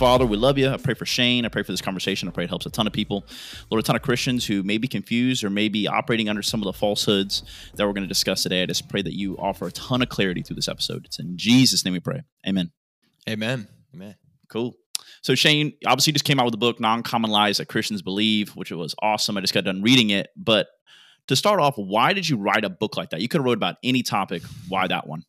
Father, we love you. I pray for Shane. I pray for this conversation. I pray it helps a ton of people. Lord, a ton of Christians who may be confused or may be operating under some of the falsehoods that we're going to discuss today. I just pray that you offer a ton of clarity through this episode. It's in Jesus' name we pray. Amen. Amen. Amen. Cool. So Shane obviously you just came out with the book Nine Common Lies That Christians Believe, which was awesome. I just got done reading it. But to start off, why did you write a book like that? You could have wrote about any topic. Why that one?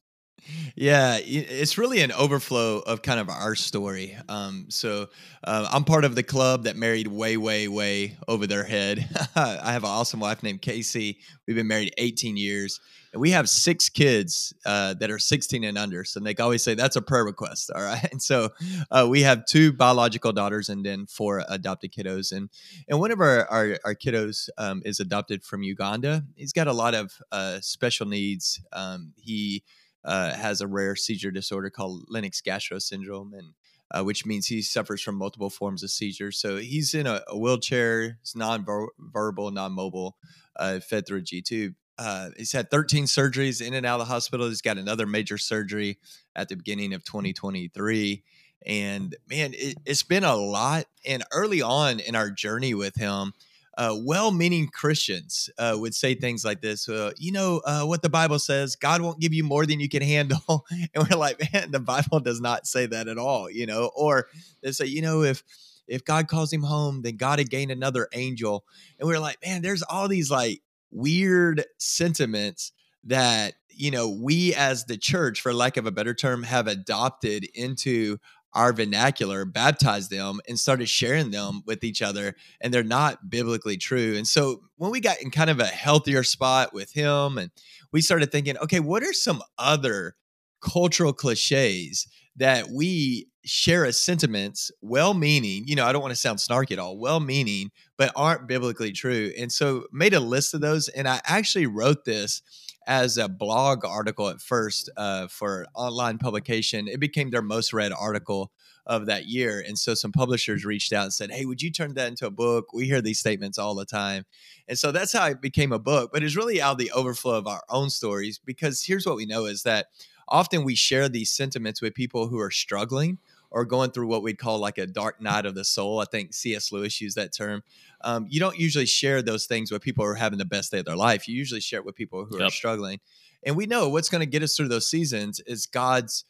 Yeah, it's really an overflow of kind of our story. Um, so uh, I'm part of the club that married way, way, way over their head. I have an awesome wife named Casey. We've been married 18 years, and we have six kids uh, that are 16 and under. So they always say that's a prayer request. All right, and so uh, we have two biological daughters and then four adopted kiddos. And and one of our our, our kiddos um, is adopted from Uganda. He's got a lot of uh, special needs. Um, he uh, has a rare seizure disorder called Lennox-Gastaut syndrome, and uh, which means he suffers from multiple forms of seizures. So he's in a, a wheelchair. He's non-verbal, non-mobile, uh, fed through a G tube. Uh, he's had 13 surgeries in and out of the hospital. He's got another major surgery at the beginning of 2023. And man, it, it's been a lot. And early on in our journey with him, uh, well-meaning Christians uh, would say things like this. Uh, you know uh, what the Bible says: God won't give you more than you can handle, and we're like, man, the Bible does not say that at all. You know, or they say, you know, if if God calls him home, then God had gained another angel, and we're like, man, there's all these like weird sentiments that you know we as the church, for lack of a better term, have adopted into our vernacular, baptized them, and started sharing them with each other. And they're not biblically true. And so when we got in kind of a healthier spot with him, and we started thinking, okay, what are some other cultural cliches that we share as sentiments, well meaning, you know, I don't want to sound snarky at all, well meaning, but aren't biblically true. And so made a list of those. And I actually wrote this as a blog article at first uh, for online publication. It became their most read article of that year. And so some publishers reached out and said, Hey, would you turn that into a book? We hear these statements all the time. And so that's how it became a book. But it's really out of the overflow of our own stories because here's what we know is that often we share these sentiments with people who are struggling or going through what we'd call like a dark night of the soul. I think C.S. Lewis used that term. Um, you don't usually share those things with people who are having the best day of their life. You usually share it with people who yep. are struggling. And we know what's going to get us through those seasons is God's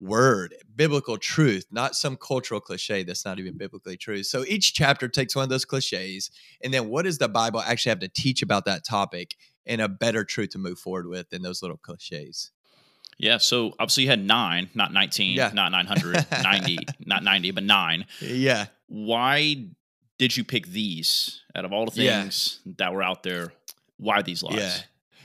word, biblical truth, not some cultural cliche that's not even biblically true. So each chapter takes one of those cliches, and then what does the Bible actually have to teach about that topic and a better truth to move forward with than those little cliches? Yeah, so obviously you had nine, not 19, yeah. not 990, not 90, but nine. Yeah. Why did you pick these out of all the things yeah. that were out there? Why these lies? Yeah.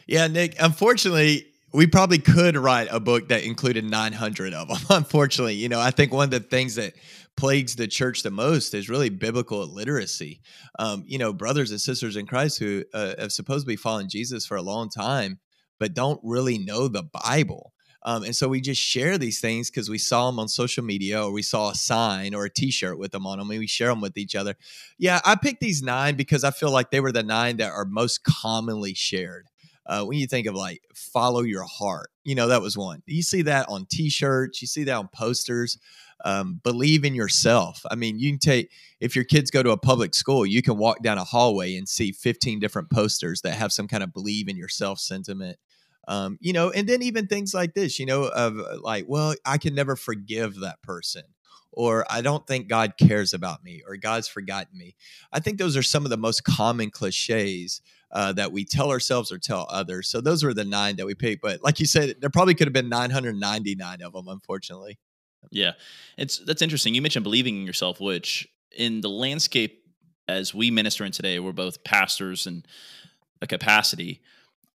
Yeah, Nick, unfortunately, we probably could write a book that included 900 of them. Unfortunately, you know, I think one of the things that plagues the church the most is really biblical illiteracy. Um, you know, brothers and sisters in Christ who uh, have supposedly followed Jesus for a long time, but don't really know the Bible. Um, and so we just share these things because we saw them on social media or we saw a sign or a t-shirt with them on them and we share them with each other. Yeah, I picked these nine because I feel like they were the nine that are most commonly shared. Uh, when you think of like follow your heart, you know, that was one. You see that on t-shirts, you see that on posters. Um, believe in yourself. I mean, you can take if your kids go to a public school, you can walk down a hallway and see 15 different posters that have some kind of believe in yourself sentiment um, you know, and then even things like this, you know, of uh, like, well, I can never forgive that person, or I don't think God cares about me, or God's forgotten me. I think those are some of the most common cliches uh, that we tell ourselves or tell others. So those were the nine that we picked. But like you said, there probably could have been 999 of them, unfortunately. Yeah, it's that's interesting. You mentioned believing in yourself, which in the landscape as we minister in today, we're both pastors and a capacity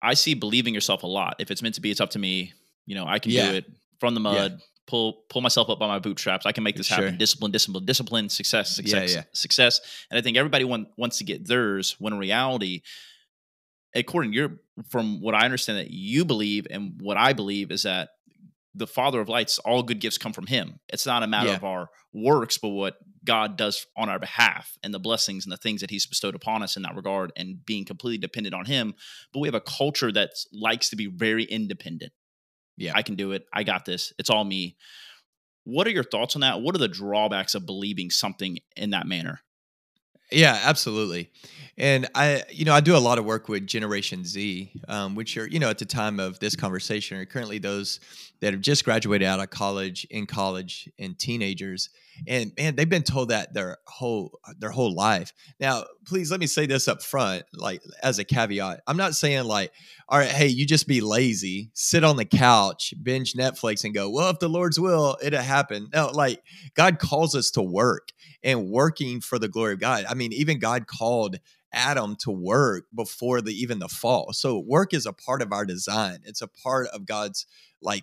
I see believing yourself a lot. If it's meant to be, it's up to me. You know, I can yeah. do it from the mud. Yeah. Pull pull myself up by my bootstraps. I can make this sure. happen. Discipline, discipline, discipline, success, success, yeah, success. And I think everybody want, wants to get theirs. When in reality, according to your, from what I understand that you believe and what I believe is that the Father of lights, all good gifts come from Him. It's not a matter of our works, but what God does on our behalf and the blessings and the things that He's bestowed upon us in that regard and being completely dependent on Him. But we have a culture that likes to be very independent. Yeah. I can do it. I got this. It's all me. What are your thoughts on that? What are the drawbacks of believing something in that manner? Yeah, absolutely. And I, you know, I do a lot of work with Generation Z, um, which are, you know, at the time of this conversation, are currently those that have just graduated out of college, in college, and teenagers. And man, they've been told that their whole their whole life. Now, please let me say this up front, like as a caveat. I'm not saying like, all right, hey, you just be lazy, sit on the couch, binge Netflix, and go, well, if the Lord's will, it'll happen. No, like God calls us to work and working for the glory of God. I mean, even God called Adam to work before the even the fall. So work is a part of our design. It's a part of God's like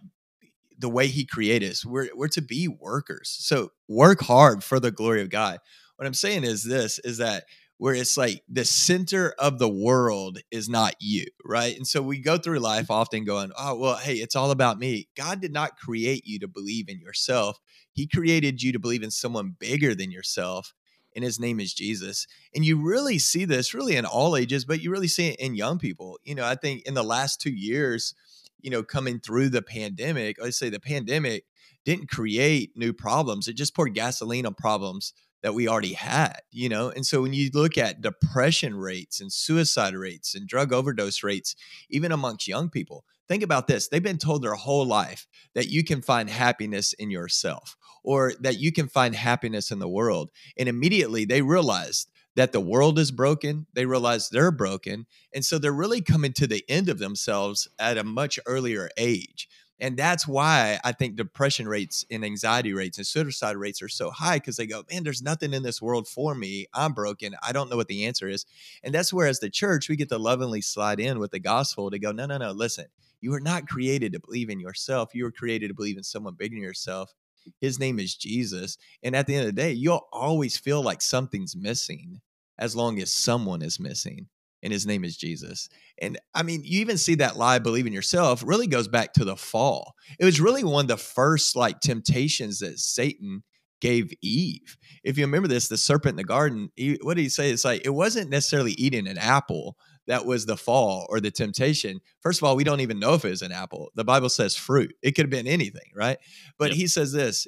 the way he created us. We're we're to be workers. So work hard for the glory of God. What I'm saying is this is that where it's like the center of the world is not you, right? And so we go through life mm-hmm. often going, oh, well, hey, it's all about me. God did not create you to believe in yourself. He created you to believe in someone bigger than yourself and his name is Jesus. And you really see this really in all ages, but you really see it in young people. You know, I think in the last two years, you know, coming through the pandemic, I say the pandemic didn't create new problems. It just poured gasoline on problems that we already had, you know? And so when you look at depression rates and suicide rates and drug overdose rates, even amongst young people, think about this. They've been told their whole life that you can find happiness in yourself or that you can find happiness in the world. And immediately they realized that the world is broken. They realize they're broken. And so they're really coming to the end of themselves at a much earlier age. And that's why I think depression rates and anxiety rates and suicide rates are so high because they go, man, there's nothing in this world for me. I'm broken. I don't know what the answer is. And that's where, as the church, we get to lovingly slide in with the gospel to go, no, no, no, listen, you were not created to believe in yourself. You were created to believe in someone bigger than yourself. His name is Jesus. And at the end of the day, you'll always feel like something's missing as long as someone is missing. And his name is Jesus. And I mean, you even see that lie, believe in yourself, really goes back to the fall. It was really one of the first like temptations that Satan gave Eve. If you remember this, the serpent in the garden, what did he say? It's like it wasn't necessarily eating an apple that was the fall or the temptation. First of all, we don't even know if it was an apple. The Bible says fruit. It could have been anything, right? But yep. he says this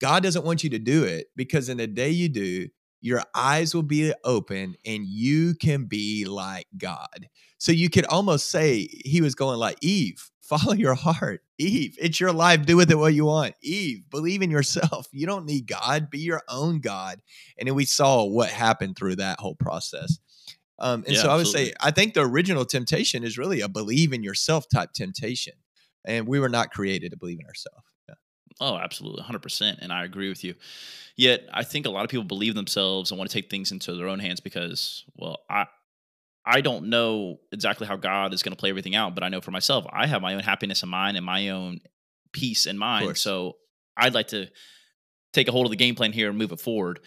God doesn't want you to do it because in the day you do, your eyes will be open and you can be like God. So you could almost say he was going like, Eve, follow your heart. Eve, it's your life. Do with it what you want. Eve, believe in yourself. You don't need God. Be your own God. And then we saw what happened through that whole process. Um, and yeah, so I would absolutely. say, I think the original temptation is really a believe in yourself type temptation. And we were not created to believe in ourselves. Yeah. Oh, absolutely. 100%. And I agree with you. Yet, I think a lot of people believe themselves and want to take things into their own hands because, well, I, I don't know exactly how God is going to play everything out, but I know for myself, I have my own happiness in mind and my own peace in mind. So I'd like to take a hold of the game plan here and move it forward.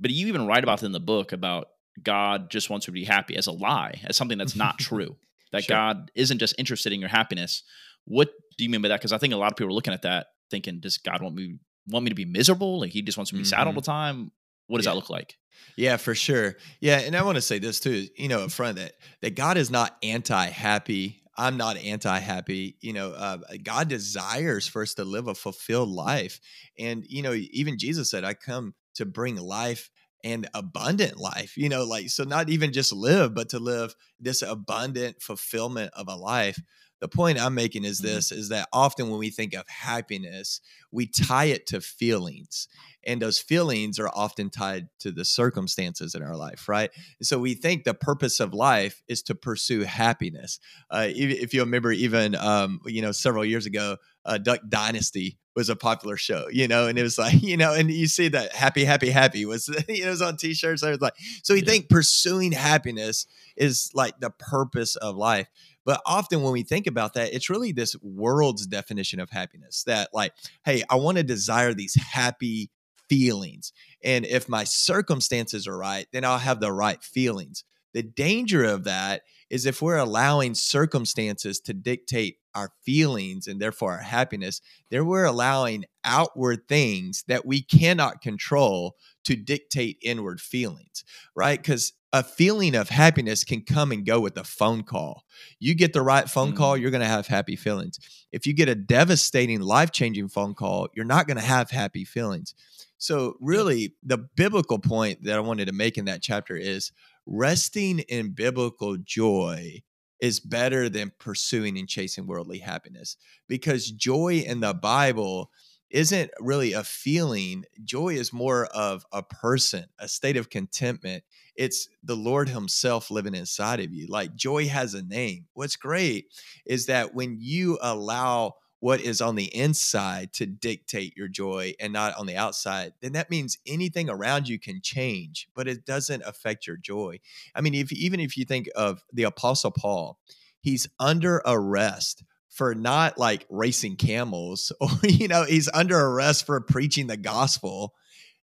But you even write about it in the book about God just wants you to be happy as a lie, as something that's not true. That sure. God isn't just interested in your happiness. What do you mean by that? Because I think a lot of people are looking at that thinking, does God want me want me to be miserable? Like he just wants me to be mm-hmm. sad all mm-hmm. the time. What does yeah. that look like? Yeah, for sure. Yeah, and I want to say this too, you know, up front that that God is not anti-happy. I'm not anti-happy. You know, uh, God desires for us to live a fulfilled life, and you know, even Jesus said, "I come to bring life and abundant life you know like so not even just live but to live this abundant fulfillment of a life the point i'm making is mm-hmm. this mm-hmm. is that often when we think of happiness we tie it to feelings and those feelings are often tied to the circumstances in our life right so we think the purpose of life is to pursue happiness uh, if, if, you remember even um, you know several years ago uh, duck dynasty was a popular show, you know, and it was like, you know, and you see that happy, happy, happy was, you know, it was on t-shirts. I was like, so we yeah. think pursuing happiness is like the purpose of life. But often when we think about that, it's really this world's definition of happiness that like, hey, I want to desire these happy feelings. And if my circumstances are right, then I'll have the right feelings. The danger of that is if we're allowing circumstances to dictate our feelings and therefore our happiness, then we're allowing outward things that we cannot control to dictate inward feelings, right? Because a feeling of happiness can come and go with a phone call. You get the right phone mm. call, you're going to have happy feelings. If you get a devastating, life changing phone call, you're not going to have happy feelings. So, really, the biblical point that I wanted to make in that chapter is resting in biblical joy is better than pursuing and chasing worldly happiness because joy in the Bible isn't really a feeling. Joy is more of a person, a state of contentment. It's the Lord Himself living inside of you. Like joy has a name. What's great is that when you allow what is on the inside to dictate your joy and not on the outside, then that means anything around you can change, but it doesn't affect your joy. I mean, if even if you think of the Apostle Paul, he's under arrest for not like racing camels or you know he's under arrest for preaching the gospel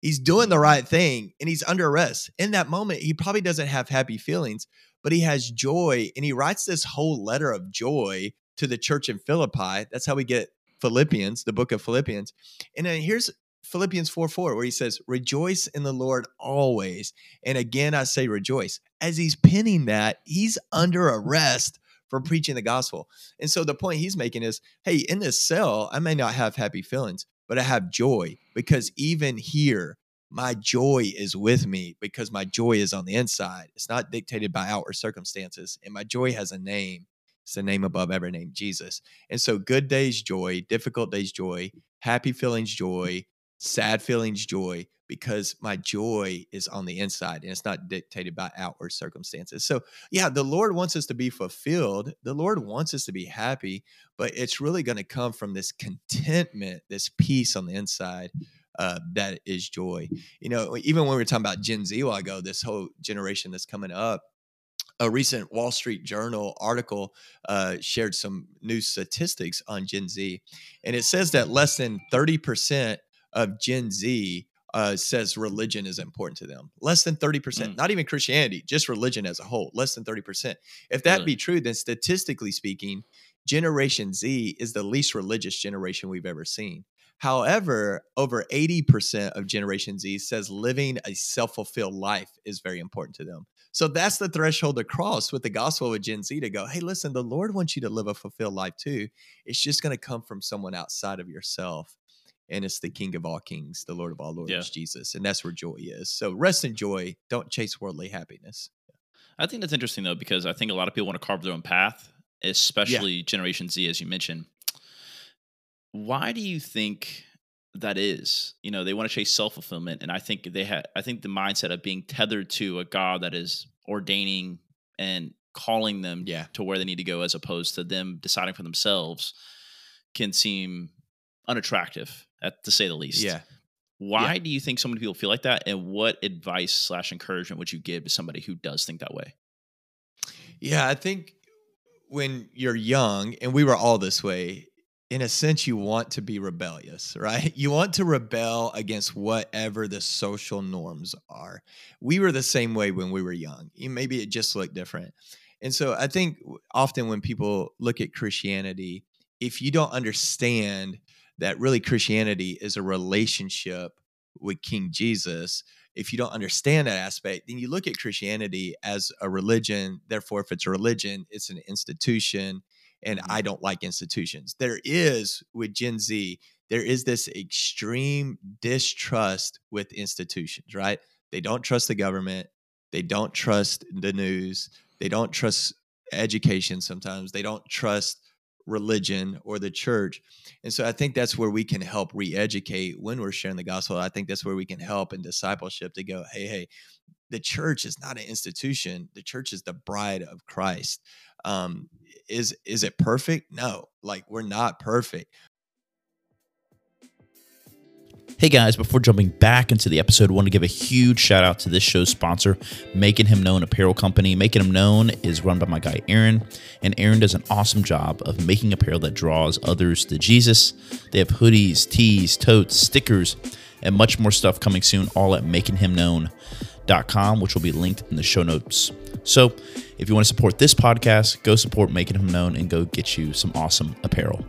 he's doing the right thing and he's under arrest in that moment he probably doesn't have happy feelings but he has joy and he writes this whole letter of joy to the church in Philippi. That's how we get Philippians, the book of Philippians. And then here's Philippians 4 4, where he says, Rejoice in the Lord always. And again, I say rejoice. As he's pinning that, he's under arrest for preaching the gospel. And so the point he's making is hey, in this cell, I may not have happy feelings, but I have joy because even here, my joy is with me because my joy is on the inside. It's not dictated by outward circumstances. And my joy has a name. It's the name above every name, Jesus. And so good days, joy, difficult days, joy, happy feelings, joy, sad feelings, joy, because my joy is on the inside and it's not dictated by outward circumstances. So, yeah, the Lord wants us to be fulfilled. The Lord wants us to be happy, but it's really going to come from this contentment, this peace on the inside. Uh, that is joy. You know, even when we were talking about Gen Z a while ago, this whole generation that's coming up, a recent Wall Street Journal article uh, shared some new statistics on Gen Z, and it says that less than 30% of Gen Z uh, says religion is important to them. Less than 30%, mm. not even Christianity, just religion as a whole, less than 30%. If that really? be true, then statistically speaking, Generation Z is the least religious generation we've ever seen. However, over 80% of Generation Z says living a self fulfilled life is very important to them. So that's the threshold to cross with the gospel of Gen Z to go, hey, listen, the Lord wants you to live a fulfilled life too. It's just going to come from someone outside of yourself. And it's the King of all kings, the Lord of all lords, yeah. Jesus. And that's where joy is. So rest in joy. Don't chase worldly happiness. I think that's interesting, though, because I think a lot of people want to carve their own path, especially yeah. Generation Z, as you mentioned. Why do you think that is you know they want to chase self-fulfillment and i think they had i think the mindset of being tethered to a god that is ordaining and calling them yeah. to where they need to go as opposed to them deciding for themselves can seem unattractive at to say the least yeah why yeah. do you think so many people feel like that and what advice slash encouragement would you give to somebody who does think that way yeah i think when you're young and we were all this way in a sense, you want to be rebellious, right? You want to rebel against whatever the social norms are. We were the same way when we were young. Maybe it just looked different. And so I think often when people look at Christianity, if you don't understand that really Christianity is a relationship with King Jesus, if you don't understand that aspect, then you look at Christianity as a religion. Therefore, if it's a religion, it's an institution and mm-hmm. I don't like institutions. There is with Gen Z, there is this extreme distrust with institutions, right? They don't trust the government, they don't trust the news, they don't trust education sometimes, they don't trust religion or the church. And so I think that's where we can help re-educate when we're sharing the gospel. I think that's where we can help in discipleship to go, hey, hey, the church is not an institution. The church is the bride of Christ. Um, is is it perfect? No, like we're not perfect. Hey guys, before jumping back into the episode, I want to give a huge shout out to this show's sponsor, Making Him Known Apparel Company. Making Him Known is run by my guy Aaron, and Aaron does an awesome job of making apparel that draws others to Jesus. They have hoodies, tees, totes, stickers, and much more stuff coming soon, all at Making Him Known makinhimknown.com, which will be linked in the show notes. So if you want to support this podcast, go support Making Him Known and go get you some awesome apparel.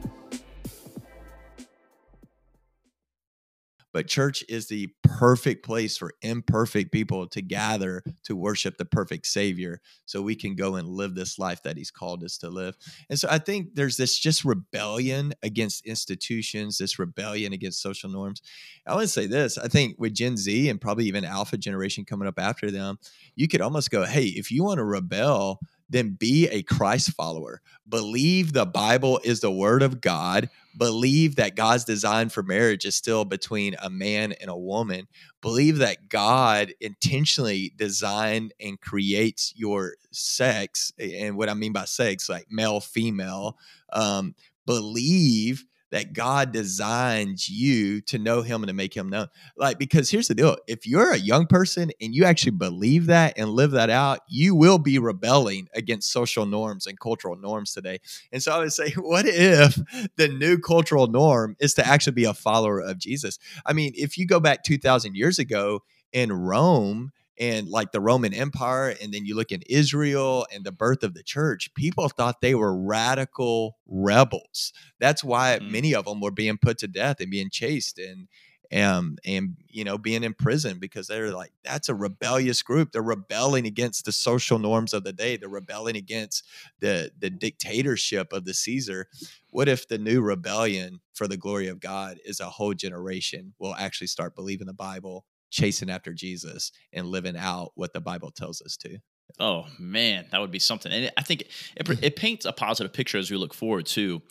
But church is the perfect place for imperfect people to gather to worship the perfect Savior so we can go and live this life that He's called us to live. And so I think there's this just rebellion against institutions, this rebellion against social norms. I want to say this I think with Gen Z and probably even Alpha generation coming up after them, you could almost go, hey, if you want to rebel, then be a Christ follower. Believe the Bible is the word of God. Believe that God's design for marriage is still between a man and a woman. Believe that God intentionally designed and creates your sex. And what I mean by sex, like male, female. Um, believe that God designs you to know him and to make him known. Like, because here's the deal if you're a young person and you actually believe that and live that out, you will be rebelling against social norms and cultural norms today. And so I would say, what if the new cultural norm is to actually be a follower of Jesus? I mean, if you go back 2,000 years ago in Rome, and like the Roman Empire, and then you look in Israel and the birth of the church, people thought they were radical rebels. That's why mm. many of them were being put to death and being chased and um, and you know being in prison because they're like that's a rebellious group they're rebelling against the social norms of the day they're rebelling against the the dictatorship of the caesar what if the new rebellion for the glory of god is a whole generation will actually start believing the bible chasing after Jesus and living out what the Bible tells us to. Oh man, that would be something. And I think it, it paints a positive picture as we look forward too.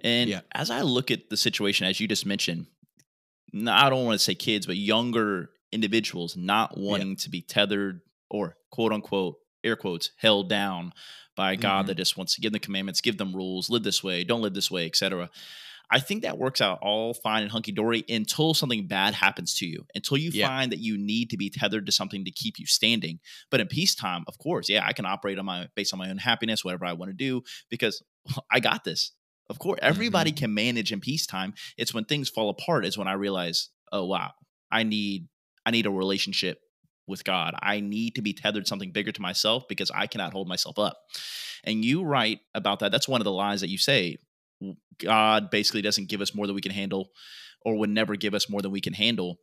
And yeah. as I look at the situation, as you just mentioned, I don't want to say kids, but younger individuals not wanting yeah. to be tethered or quote unquote air quotes held down by God mm-hmm. that just wants to give them commandments, give them rules, live this way, don't live this way, etc. I think that works out all fine and hunky dory until something bad happens to you, until you yeah. find that you need to be tethered to something to keep you standing. But in peacetime, of course, yeah, I can operate on my based on my own happiness, whatever I want to do, because I got this. Of course, everybody mm-hmm. can manage in peacetime. It's when things fall apart is when I realize, oh wow, I need I need a relationship with God. I need to be tethered something bigger to myself because I cannot hold myself up. And you write about that. That's one of the lies that you say. God basically doesn't give us more than we can handle or would never give us more than we can handle.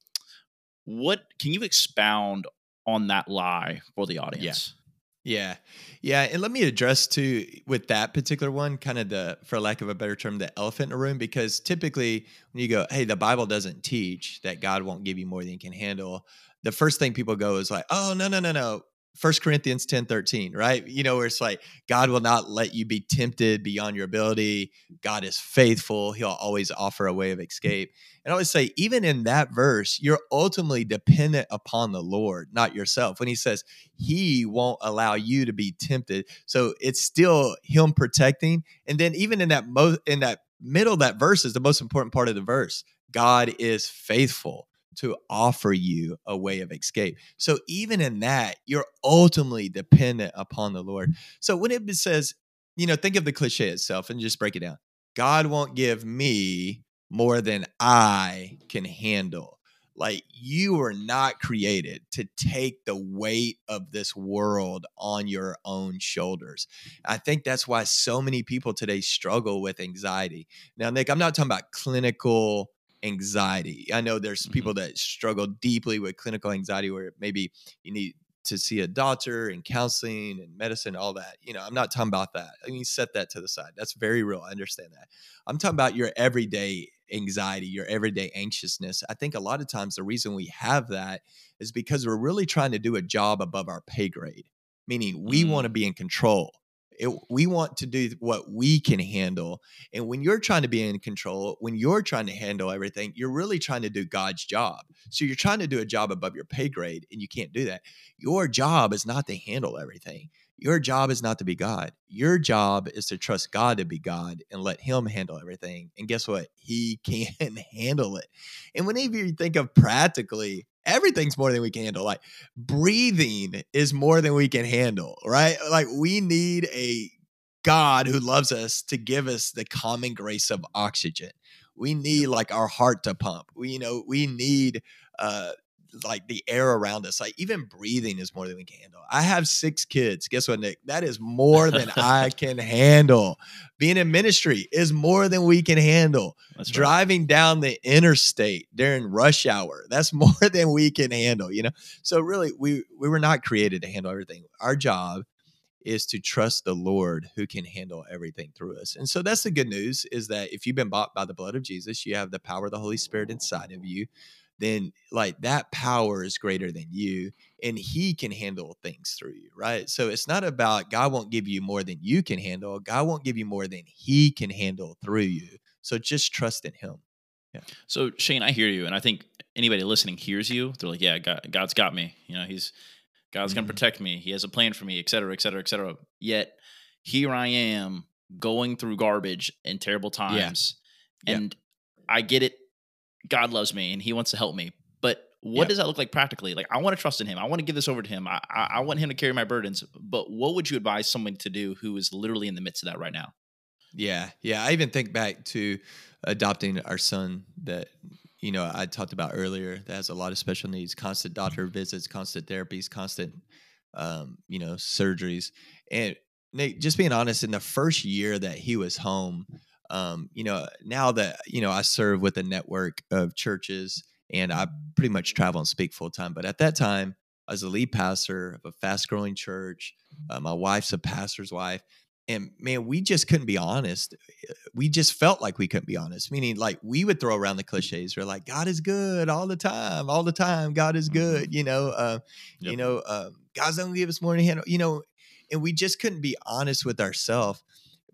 What can you expound on that lie for the audience? Yeah. Yeah. Yeah. And let me address too with that particular one, kind of the, for lack of a better term, the elephant in the room, because typically when you go, hey, the Bible doesn't teach that God won't give you more than you can handle, the first thing people go is like, oh, no, no, no, no. First Corinthians 10 13, right? You know, where it's like, God will not let you be tempted beyond your ability. God is faithful. He'll always offer a way of escape. And I always say, even in that verse, you're ultimately dependent upon the Lord, not yourself. When he says he won't allow you to be tempted. So it's still him protecting. And then even in that mo- in that middle that verse is the most important part of the verse. God is faithful to offer you a way of escape. So even in that, you're ultimately dependent upon the Lord. So when it says, you know, think of the cliche itself and just break it down. God won't give me more than I can handle. Like you were not created to take the weight of this world on your own shoulders. I think that's why so many people today struggle with anxiety. Now, Nick, I'm not talking about clinical anxiety. I know there's mm-hmm. people that struggle deeply with clinical anxiety where maybe you need to see a doctor and counseling and medicine, all that. You know, I'm not talking about that. I mean, set that to the side. That's very real. I understand that. I'm talking about your everyday anxiety, your everyday anxiousness. I think a lot of times the reason we have that is because we're really trying to do a job above our pay grade, meaning we mm. want to be in control. It, we want to do what we can handle. And when you're trying to be in control, when you're trying to handle everything, you're really trying to do God's job. So you're trying to do a job above your pay grade, and you can't do that. Your job is not to handle everything. Your job is not to be God. Your job is to trust God to be God and let Him handle everything. And guess what? He can handle it. And whenever you think of practically, everything's more than we can handle. Like breathing is more than we can handle, right? Like we need a God who loves us to give us the common grace of oxygen. We need like our heart to pump. We you know we need uh like the air around us. Like even breathing is more than we can handle. I have six kids. Guess what, Nick? That is more than I can handle. Being in ministry is more than we can handle. That's right. Driving down the interstate during rush hour, that's more than we can handle, you know? So really we we were not created to handle everything. Our job is to trust the Lord who can handle everything through us. And so that's the good news is that if you've been bought by the blood of Jesus, you have the power of the Holy Spirit inside of you, then like that power is greater than you and he can handle things through you, right? So it's not about God won't give you more than you can handle. God won't give you more than he can handle through you. So just trust in him. Yeah. So Shane, I hear you, and I think anybody listening hears you. They're like, "Yeah, God, God's got me. You know, He's God's going Mhm. to protect me. He has a plan for me, et cetera, et cetera, et cetera." Yet here I am going through garbage and terrible times, Yeah. and I get it. God loves me, and He wants to help me. But what Yep. does that look like practically? Like, I want to trust in Him. I want to give this over to Him. I, I, I want Him to carry my burdens. But what would you advise someone to do who is literally in the midst of that right now? Yeah, yeah. I even think back to adopting our son that you know I talked about earlier that has a lot of special needs, constant doctor visits, constant therapies, constant um, you know surgeries. And Nick, just being honest, in the first year that he was home, um, you know, now that you know I serve with a network of churches and I pretty much travel and speak full time, but at that time I was a lead pastor of a fast growing church. Uh, my wife's a pastor's wife. And man, we just couldn't be honest. We just felt like we couldn't be honest, meaning like we would throw around the cliches. We're like, God is good all the time, all the time. God is good, you know. Uh, You know, um, God's gonna give us more than handle. You know, and we just couldn't be honest with ourselves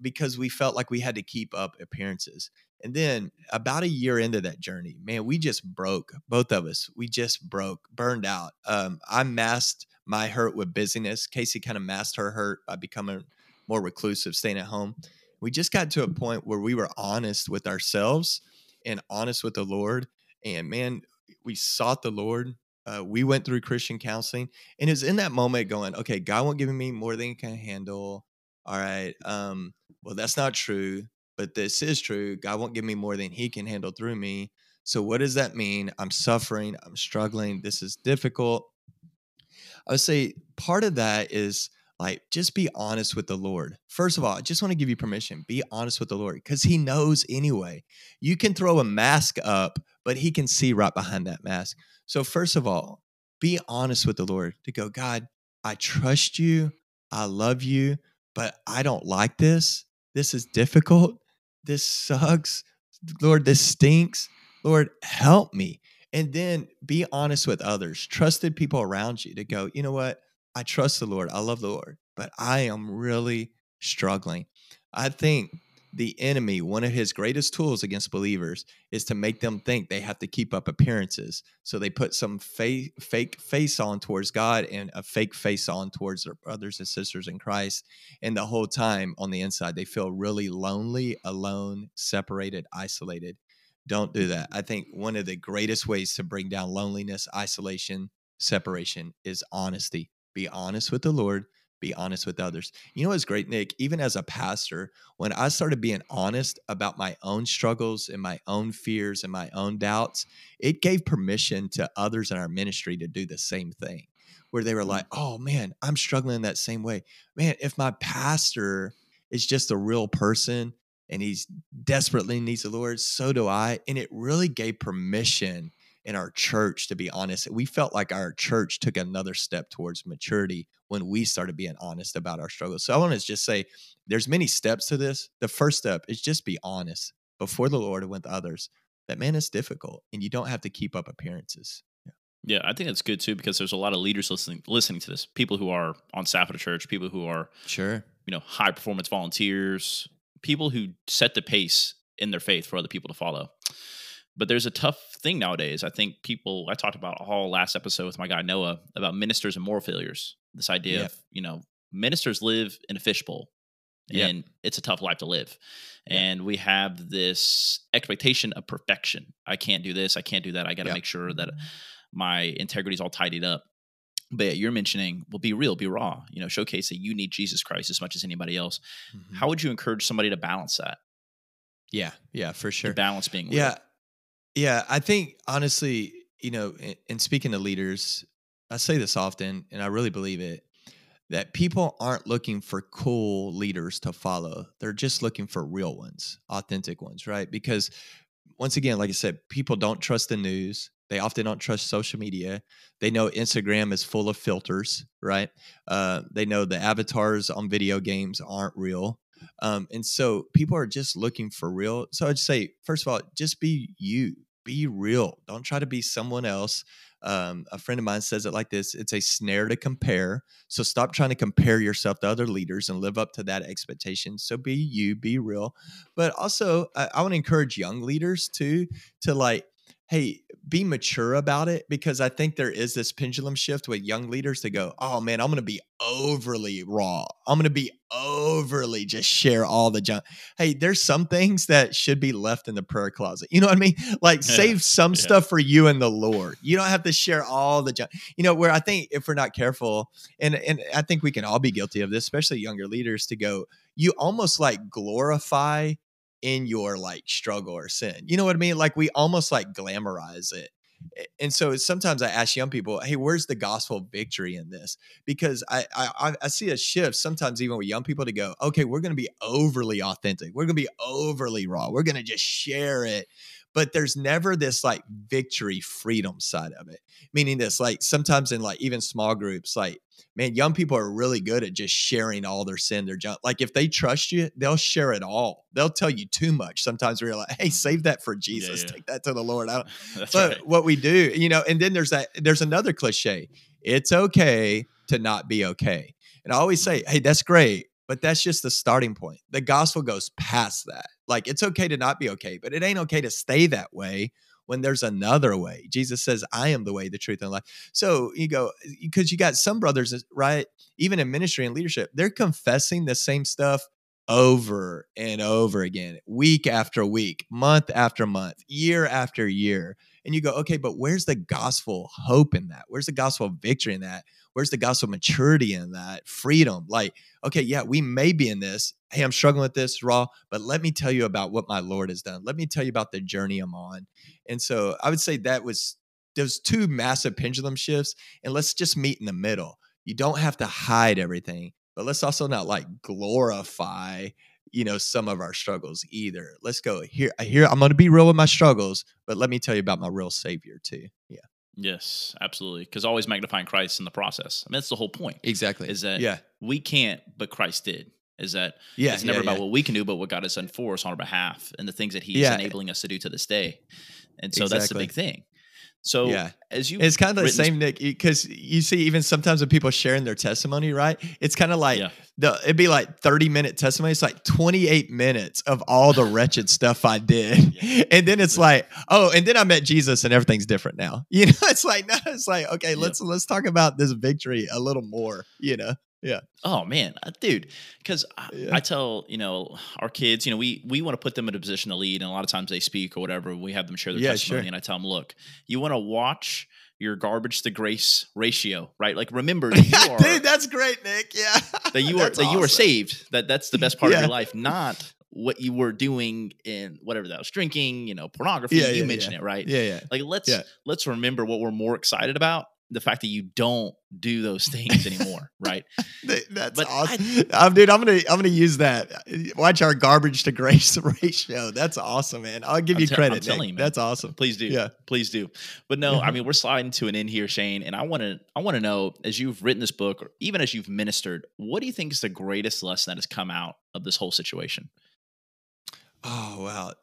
because we felt like we had to keep up appearances. And then about a year into that journey, man, we just broke. Both of us, we just broke, burned out. Um, I masked my hurt with busyness. Casey kind of masked her hurt by becoming more reclusive, staying at home. We just got to a point where we were honest with ourselves and honest with the Lord. And man, we sought the Lord. Uh, we went through Christian counseling, and it was in that moment going, okay, God won't give me more than he can handle. All right. Um, well, that's not true, but this is true. God won't give me more than he can handle through me. So, what does that mean? I'm suffering. I'm struggling. This is difficult. I would say part of that is like just be honest with the Lord. First of all, I just want to give you permission. Be honest with the Lord because He knows anyway. You can throw a mask up, but He can see right behind that mask. So, first of all, be honest with the Lord to go, God, I trust you. I love you, but I don't like this. This is difficult. This sucks. Lord, this stinks. Lord, help me. And then be honest with others, trusted people around you to go, you know what? I trust the Lord. I love the Lord, but I am really struggling. I think the enemy, one of his greatest tools against believers is to make them think they have to keep up appearances. So they put some fake, fake face on towards God and a fake face on towards their brothers and sisters in Christ. And the whole time on the inside, they feel really lonely, alone, separated, isolated. Don't do that. I think one of the greatest ways to bring down loneliness, isolation, separation is honesty. Be honest with the Lord, be honest with others. You know what's great, Nick? Even as a pastor, when I started being honest about my own struggles and my own fears and my own doubts, it gave permission to others in our ministry to do the same thing. Where they were mm. like, oh man, I'm struggling in that same way. Man, if my pastor is just a real person and he's desperately needs the Lord, so do I. And it really gave permission in our church, to be honest. We felt like our church took another step towards maturity when we started being honest about our struggles. So I want to just say there's many steps to this. The first step is just be honest before the Lord and with others. That man is difficult and you don't have to keep up appearances. Yeah, I think that's good too because there's a lot of leaders listening listening to this. People who are on staff at a church, people who are Sure. you know high performance volunteers, people who set the pace in their faith for other people to follow. But there's a tough thing nowadays. I think people I talked about all last episode with my guy Noah about ministers and moral failures. This idea Yep. of you know ministers live in a fishbowl, Yep. and it's a tough life to live. Yeah. And we have this expectation of perfection. I can't do this. I can't do that. I got to Yep. make sure that my integrity is all tidied up. But yeah, you're mentioning, well, be real, be raw. You know, showcase that you need Jesus Christ as much as anybody else. Mhm. How would you encourage somebody to balance that? Yeah. Yeah, for sure. balance being real? Yeah. Yeah. I think honestly, you know, in, and speaking to leaders, I say this often, and I really believe it that people aren't looking for cool leaders to follow. They're just looking for real ones, authentic ones, right? Because once again, like I said, people don't trust the news. They often don't trust social media. They know Instagram is full of filters, right? Uh, they know the avatars on video games aren't real. Um, and so people are just looking for real. So I'd say, first of all, just be you, be real. Don't try to be someone else. Um, a friend of mine says it like this it's a snare to compare. So stop trying to compare yourself to other leaders and live up to that expectation. So be you, be real. But also, I, I want to encourage young leaders too to like, hey, be mature about it because I think there is this pendulum shift with young leaders to go, oh man, I'm going to be overly raw. I'm going to be overly just share all the junk. Hey, there's some things that should be left in the prayer closet. You know what I mean? Like yeah. save some yeah. stuff for you and the Lord. You don't have to share all the junk. You know, where I think if we're not careful, and and I think we can all be guilty of this, especially younger leaders, to go, you almost like glorify in your like struggle or sin. You know what I mean? Like we almost like glamorize it. And so sometimes I ask young people, "Hey, where's the gospel victory in this?" Because I I, I see a shift sometimes even with young people to go, "Okay, we're going to be overly authentic. We're going to be overly raw. We're going to just share it." But there's never this like victory freedom side of it meaning this like sometimes in like even small groups like man young people are really good at just sharing all their sin their junk like if they trust you they'll share it all they'll tell you too much sometimes we're like hey save that for jesus yeah, yeah. take that to the lord I but right. what we do you know and then there's that there's another cliche it's okay to not be okay and i always mm. say hey that's great but that's just the starting point. The gospel goes past that. Like it's okay to not be okay, but it ain't okay to stay that way when there's another way. Jesus says, I am the way, the truth, and life. So you go, because you got some brothers, right? Even in ministry and leadership, they're confessing the same stuff over and over again, week after week, month after month, year after year. And you go, okay, but where's the gospel hope in that? Where's the gospel victory in that? Where's the gospel maturity in that? Freedom. Like, okay, yeah, we may be in this. Hey, I'm struggling with this raw, but let me tell you about what my Lord has done. Let me tell you about the journey I'm on. And so I would say that was those two massive pendulum shifts. And let's just meet in the middle. You don't have to hide everything, but let's also not like glorify you know some of our struggles either let's go here here i'm going to be real with my struggles but let me tell you about my real savior too yeah Yes, absolutely. Because always magnifying Christ in the process. I mean, that's the whole point. Exactly. Is that yeah. we can't, but Christ did. Is that yeah, it's never yeah, about yeah. what we can do, but what God has done for us on our behalf and the things that He's enabling us to do to this day. And so that's the big thing. So Yeah. as you It's kind of the written same, Nick, because you see, even sometimes when people sharing their testimony, right? It's kind of like Yeah. the it'd be like 30 minute testimony. It's like 28 minutes of all the wretched stuff I did. And then it's like, oh, and then I met Jesus and everything's different now. You know, it's like, no, it's like, okay, let's let's talk about this victory a little more, you know. Oh man, uh, dude, because I, Yeah. I tell you know our kids, you know, we we want to put them in a position to lead, and a lot of times they speak or whatever. We have them share their Yeah, testimony, sure. and I tell them, look, you want to watch your garbage to grace ratio, right? Like remember that you are Dude, that's great, Nick. Yeah. that you are that you are saved. That that's the best part of your life, not what you were doing in whatever that was drinking, you know, pornography. Yeah, you yeah, mentioned it, right? Yeah, yeah. Like let's Yeah. let's remember what we're more excited about. The fact that you don't do those things anymore, right? That's But awesome, um, dude. I'm gonna I'm gonna use that. Watch our garbage to grace ratio. That's awesome, man. I'll give I'm you te- credit. You, man. That's awesome. Please do. Yeah. Please do. But no, I mean we're sliding to an end here, Shane, and I want to I want to know as you've written this book or even as you've ministered, what do you think is the greatest lesson that has come out of this whole situation? Oh wow,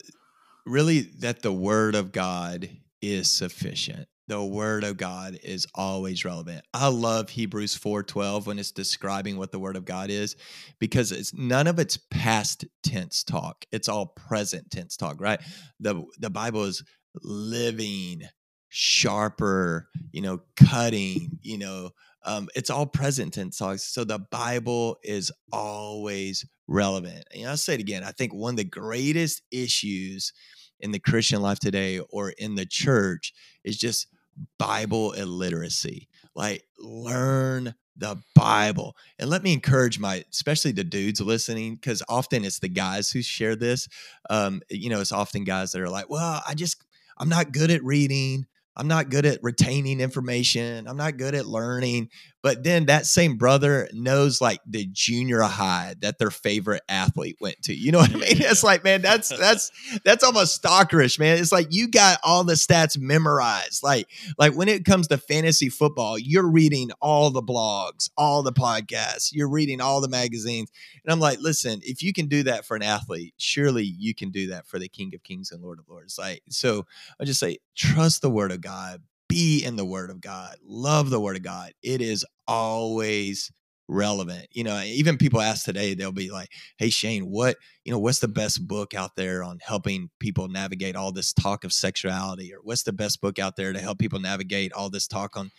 really? That the word of God is sufficient. The word of God is always relevant. I love Hebrews four twelve when it's describing what the word of God is, because it's none of it's past tense talk. It's all present tense talk, right? the The Bible is living, sharper, you know, cutting, you know, um, it's all present tense talk. So the Bible is always relevant. And I'll say it again. I think one of the greatest issues in the Christian life today or in the church is just Bible illiteracy. Like, learn the Bible. And let me encourage my, especially the dudes listening, because often it's the guys who share this. Um, you know, it's often guys that are like, well, I just, I'm not good at reading. I'm not good at retaining information. I'm not good at learning. But then that same brother knows like the junior high that their favorite athlete went to. You know what I mean? It's like, man, that's that's that's almost stalkerish, man. It's like you got all the stats memorized. Like, like when it comes to fantasy football, you're reading all the blogs, all the podcasts, you're reading all the magazines. And I'm like, listen, if you can do that for an athlete, surely you can do that for the King of Kings and Lord of Lords. Like, so I just say, trust the word of God, be in the word of God, love the word of God. It is always relevant. You know, even people ask today, they'll be like, "Hey Shane, what, you know, what's the best book out there on helping people navigate all this talk of sexuality or what's the best book out there to help people navigate all this talk on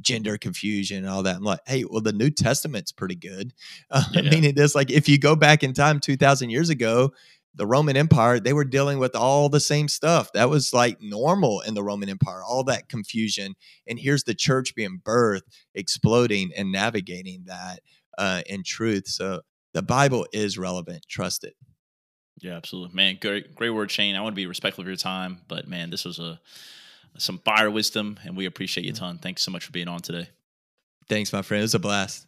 gender confusion and all that?" I'm like, "Hey, well the New Testament's pretty good." Uh, yeah. I mean, it is like if you go back in time 2000 years ago, the Roman Empire, they were dealing with all the same stuff. That was like normal in the Roman Empire, all that confusion. And here's the church being birthed, exploding, and navigating that uh, in truth. So the Bible is relevant. Trust it. Yeah, absolutely, man. Great, great word, Shane. I want to be respectful of your time, but man, this was a some fire wisdom, and we appreciate you a ton. Thanks so much for being on today. Thanks, my friend. It was a blast.